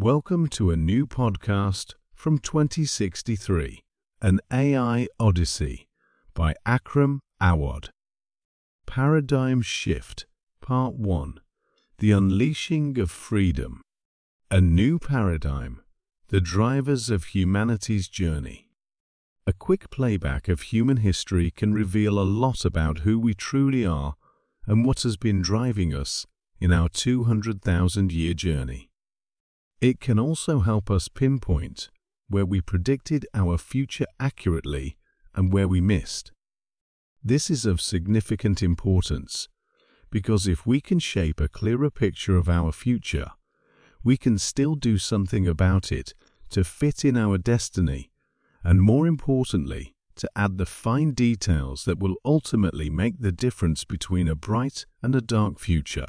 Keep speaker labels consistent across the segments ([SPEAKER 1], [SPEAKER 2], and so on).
[SPEAKER 1] Welcome to a new podcast from 2063, an AI Odyssey by Akram Awad. Paradigm Shift, Part 1 The Unleashing of Freedom. A New Paradigm The Drivers of Humanity's Journey. A quick playback of human history can reveal a lot about who we truly are and what has been driving us in our 200,000 year journey. It can also help us pinpoint where we predicted our future accurately and where we missed. This is of significant importance because if we can shape a clearer picture of our future, we can still do something about it to fit in our destiny and more importantly, to add the fine details that will ultimately make the difference between a bright and a dark future.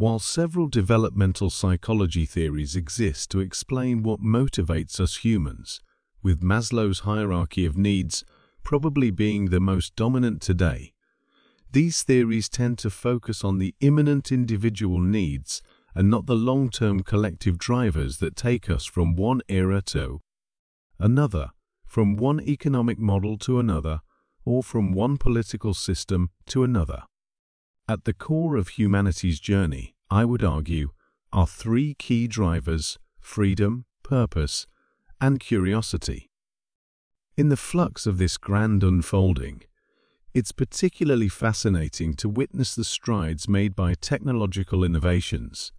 [SPEAKER 1] While several developmental psychology theories exist to explain what motivates us humans, with Maslow's hierarchy of needs probably being the most dominant today, these theories tend to focus on the imminent individual needs and not the long-term collective drivers that take us from one era to another, from one economic model to another, or from one political system to another. At the core of humanity's journey, I would argue, are three key drivers freedom, purpose, and curiosity. In the flux of this grand unfolding, it's particularly fascinating to witness the strides made by technological innovations.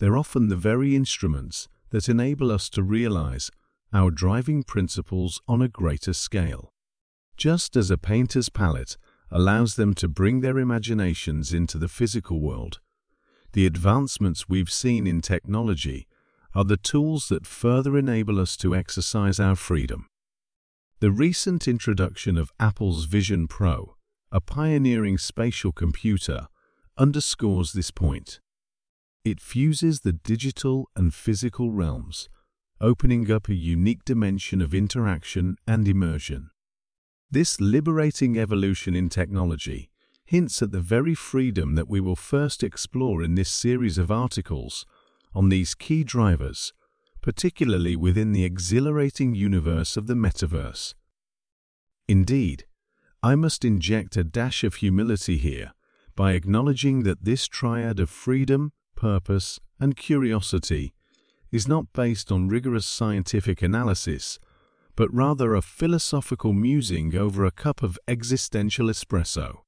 [SPEAKER 1] They're often the very instruments that enable us to realize our driving principles on a greater scale. Just as a painter's palette allows them to bring their imaginations into the physical world, the advancements we've seen in technology are the tools that further enable us to exercise our freedom. The recent introduction of Apple's Vision Pro, a pioneering spatial computer, underscores this point. It fuses the digital and physical realms, opening up a unique dimension of interaction and immersion. This liberating evolution in technology hints at the very freedom that we will first explore in this series of articles on these key drivers, particularly within the exhilarating universe of the metaverse. Indeed, I must inject a dash of humility here by acknowledging that this triad of freedom, purpose, and curiosity is not based on rigorous scientific analysis, but rather a philosophical musing over a cup of existential espresso.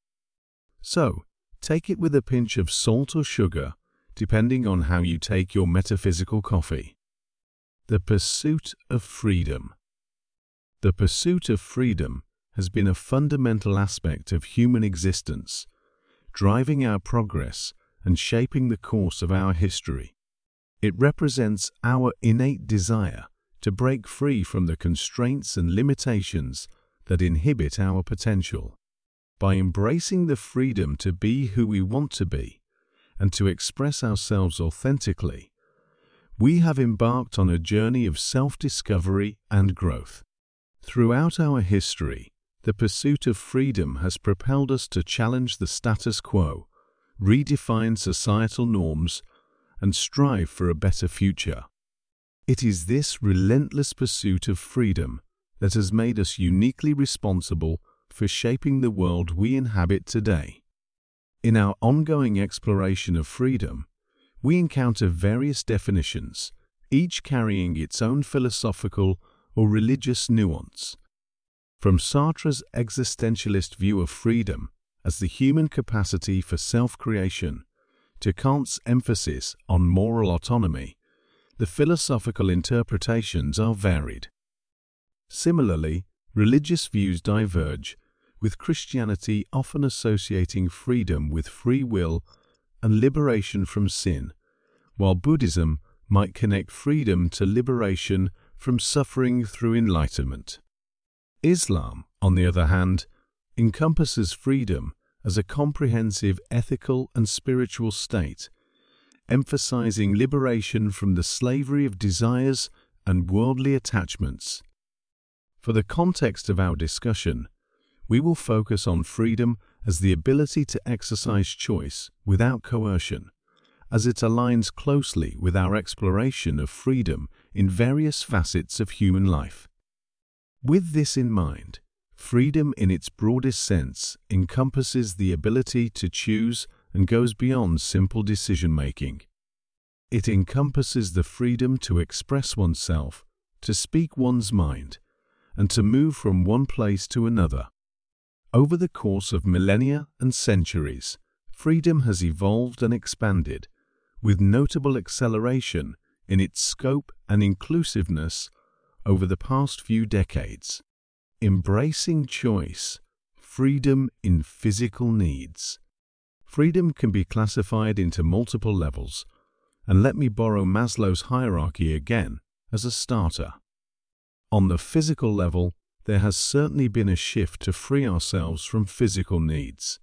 [SPEAKER 1] So, take it with a pinch of salt or sugar, depending on how you take your metaphysical coffee. The pursuit of freedom. The pursuit of freedom has been a fundamental aspect of human existence, driving our progress and shaping the course of our history. It represents our innate desire to break free from the constraints and limitations that inhibit our potential. By embracing the freedom to be who we want to be and to express ourselves authentically, we have embarked on a journey of self-discovery and growth. Throughout our history, the pursuit of freedom has propelled us to challenge the status quo, redefine societal norms, and strive for a better future. It is this relentless pursuit of freedom that has made us uniquely responsible for shaping the world we inhabit today. In our ongoing exploration of freedom, we encounter various definitions, each carrying its own philosophical or religious nuance. From Sartre's existentialist view of freedom as the human capacity for self-creation to Kant's emphasis on moral autonomy, the philosophical interpretations are varied. Similarly, religious views diverge, with Christianity often associating freedom with free will and liberation from sin, while Buddhism might connect freedom to liberation from suffering through enlightenment. Islam, on the other hand, encompasses freedom as a comprehensive ethical and spiritual state emphasizing liberation from the slavery of desires and worldly attachments. For the context of our discussion, we will focus on freedom as the ability to exercise choice without coercion, as it aligns closely with our exploration of freedom in various facets of human life. With this in mind, freedom in its broadest sense encompasses the ability to choose and goes beyond simple decision-making. It encompasses the freedom to express oneself, to speak one's mind, and to move from one place to another. Over the course of millennia and centuries, freedom has evolved and expanded, with notable acceleration in its scope and inclusiveness over the past few decades. Embracing choice, freedom in physical needs. Freedom can be classified into multiple levels, and let me borrow Maslow's hierarchy again as a starter. On the physical level, there has certainly been a shift to free ourselves from physical needs.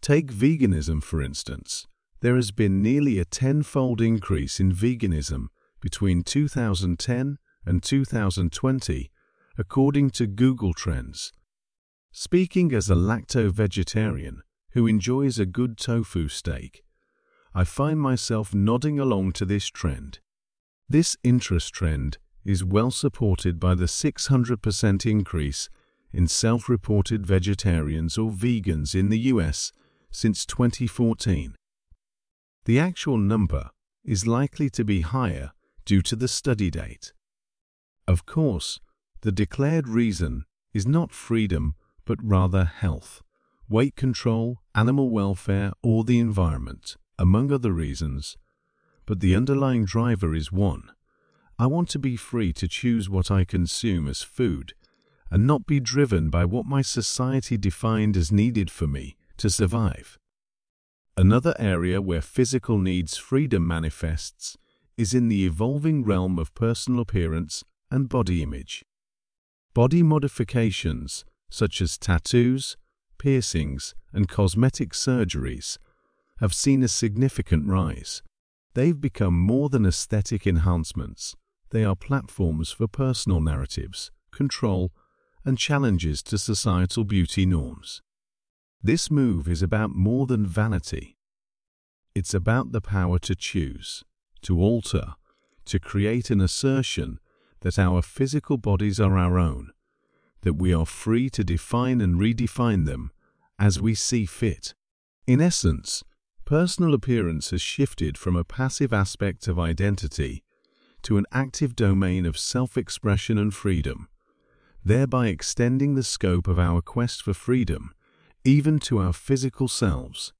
[SPEAKER 1] Take veganism, for instance there has been nearly a tenfold increase in veganism between 2010 and 2020, according to Google Trends. Speaking as a lacto-vegetarian who enjoys a good tofu steak, I find myself nodding along to this trend. This interest trend is well supported by the 600% increase in self-reported vegetarians or vegans in the US since 2014. The actual number is likely to be higher due to the study date. Of course, the declared reason is not freedom but rather health, weight control, animal welfare or the environment, among other reasons. But the underlying driver is one. I want to be free to choose what I consume as food and not be driven by what my society defined as needed for me to survive. Another area where physical needs freedom manifests is in the evolving realm of personal appearance and body image. Body modifications, such as tattoos, piercings, and cosmetic surgeries, have seen a significant rise. They've become more than aesthetic enhancements. They are platforms for personal narratives, control, and challenges to societal beauty norms. This move is about more than vanity. It's about the power to choose, to alter, to create an assertion that our physical bodies are our own, that we are free to define and redefine them as we see fit. In essence, personal appearance has shifted from a passive aspect of identity to an active domain of self-expression and freedom, thereby extending the scope of our quest for freedom even to our physical selves.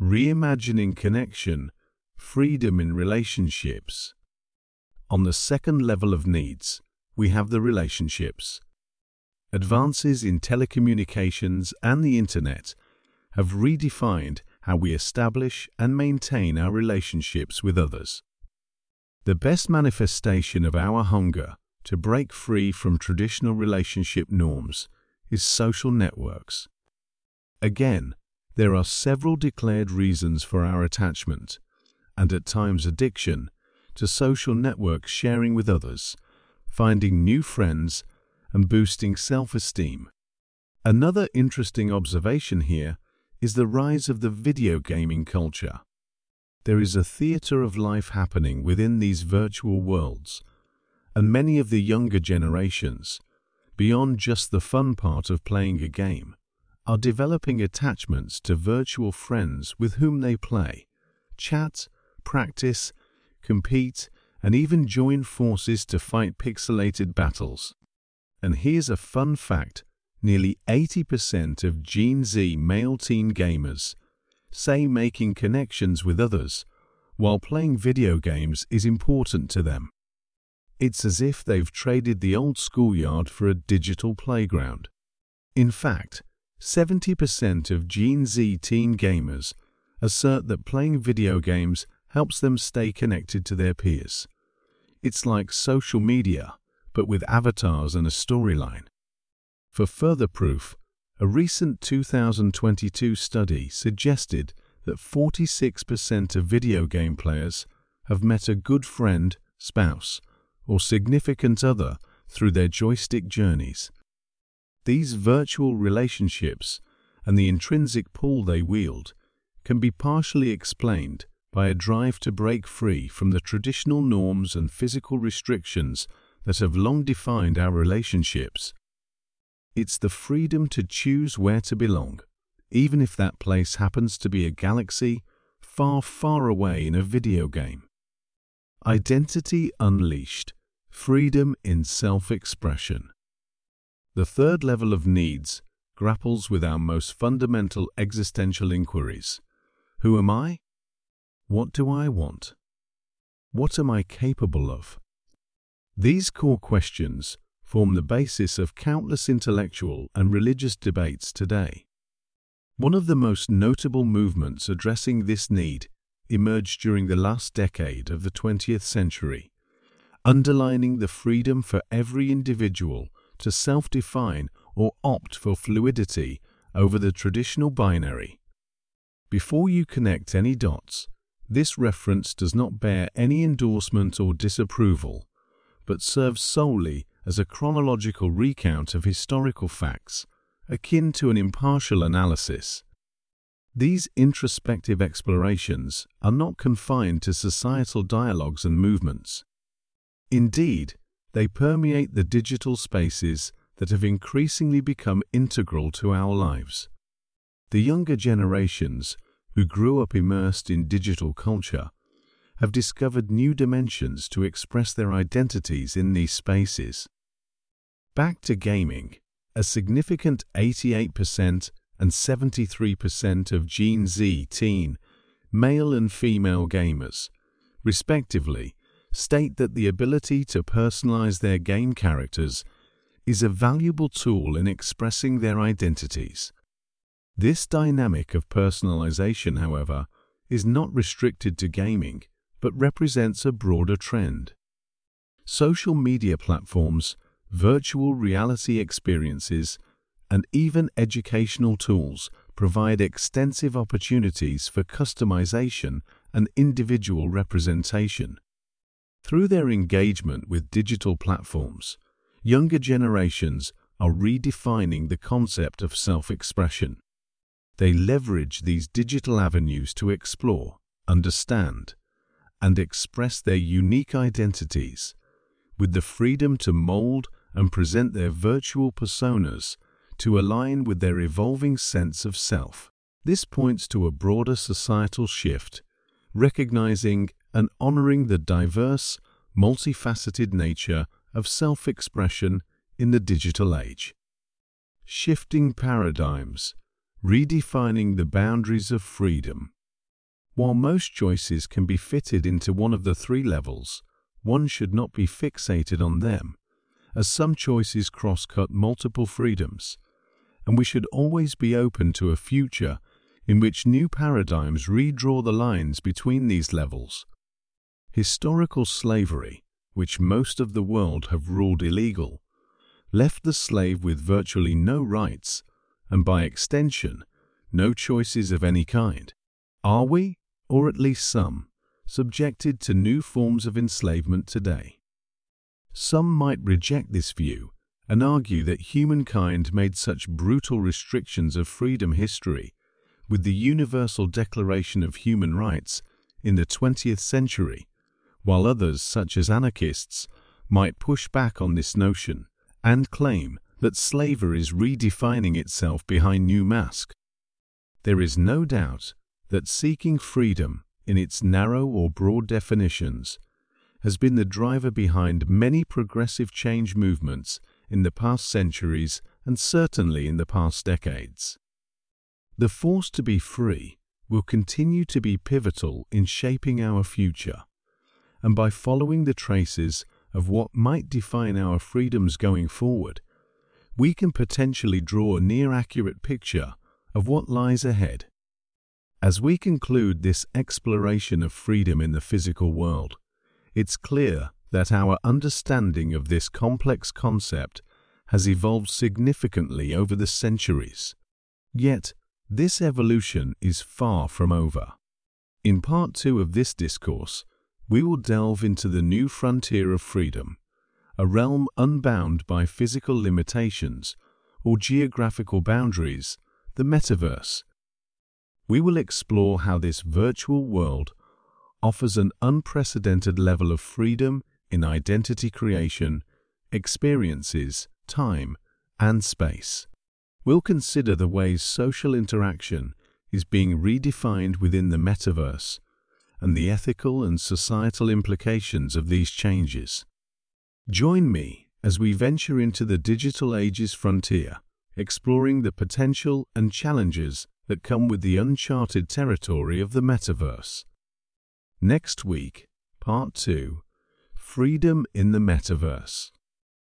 [SPEAKER 1] Reimagining connection, freedom in relationships. On the second level of needs, we have the relationships. Advances in telecommunications and the Internet have redefined how we establish and maintain our relationships with others. The best manifestation of our hunger to break free from traditional relationship norms is social networks. Again, there are several declared reasons for our attachment, and at times addiction, to social networks sharing with others, finding new friends, and boosting self-esteem. Another interesting observation here is the rise of the video gaming culture. There is a theatre of life happening within these virtual worlds, and many of the younger generations, beyond just the fun part of playing a game, are developing attachments to virtual friends with whom they play, chat, practice, compete, and even join forces to fight pixelated battles. And here's a fun fact, nearly 80% of Gen Z male teen gamers say making connections with others while playing video games is important to them. It's as if they've traded the old schoolyard for a digital playground. In fact, 70% of Gen Z teen gamers assert that playing video games helps them stay connected to their peers. It's like social media, but with avatars and a storyline. For further proof, a recent 2022 study suggested that 46% of video game players have met a good friend, spouse, or significant other through their joystick journeys. These virtual relationships and the intrinsic pull they wield can be partially explained by a drive to break free from the traditional norms and physical restrictions that have long defined our relationships. It's the freedom to choose where to belong, even if that place happens to be a galaxy far, far away in a video game. Identity unleashed, freedom in self-expression. The third level of needs grapples with our most fundamental existential inquiries. Who am I? What do I want? What am I capable of? These core questions form the basis of countless intellectual and religious debates today. One of the most notable movements addressing this need emerged during the last decade of the 20th century, underlining the freedom for every individual to self-define or opt for fluidity over the traditional binary. Before you connect any dots, this reference does not bear any endorsement or disapproval, but serves solely as a chronological recount of historical facts, akin to an impartial analysis. These introspective explorations are not confined to societal dialogues and movements. Indeed, they permeate the digital spaces that have increasingly become integral to our lives. The younger generations who grew up immersed in digital culture, have discovered new dimensions to express their identities in these spaces. Back to gaming, a significant 88% and 73% of Gen Z teen, male and female gamers, respectively, state that the ability to personalize their game characters is a valuable tool in expressing their identities. This dynamic of personalization, however, is not restricted to gaming, but represents a broader trend. Social media platforms, virtual reality experiences, and even educational tools provide extensive opportunities for customization and individual representation. Through their engagement with digital platforms, younger generations are redefining the concept of self-expression. They leverage these digital avenues to explore, understand, and express their unique identities with the freedom to mold and present their virtual personas to align with their evolving sense of self. This points to a broader societal shift, recognizing and honoring the diverse, multifaceted nature of self-expression in the digital age. Shifting paradigms Redefining the boundaries of freedom. While most choices can be fitted into one of the three levels, one should not be fixated on them, as some choices cross-cut multiple freedoms, and we should always be open to a future in which new paradigms redraw the lines between these levels. Historical slavery, which most of the world have ruled illegal, left the slave with virtually no rights and by extension, no choices of any kind. Are we, or at least some, subjected to new forms of enslavement today? Some might reject this view and argue that humankind made such brutal restrictions of freedom history with the Universal Declaration of Human Rights in the 20th century, while others, such as anarchists, might push back on this notion and claim that slavery is redefining itself behind new masks. There is no doubt that seeking freedom in its narrow or broad definitions has been the driver behind many progressive change movements in the past centuries and certainly in the past decades. The force to be free will continue to be pivotal in shaping our future, and by following the traces of what might define our freedoms going forward, we can potentially draw a near accurate picture of what lies ahead. As we conclude this exploration of freedom in the physical world, it's clear that our understanding of this complex concept has evolved significantly over the centuries. Yet, this evolution is far from over. In part two of this discourse, we will delve into the new frontier of freedom a realm unbound by physical limitations or geographical boundaries, the metaverse. We will explore how this virtual world offers an unprecedented level of freedom in identity creation, experiences, time, and space. We'll consider the ways social interaction is being redefined within the metaverse and the ethical and societal implications of these changes. Join me as we venture into the digital age's frontier, exploring the potential and challenges that come with the uncharted territory of the metaverse. Next week, Part 2 Freedom in the Metaverse.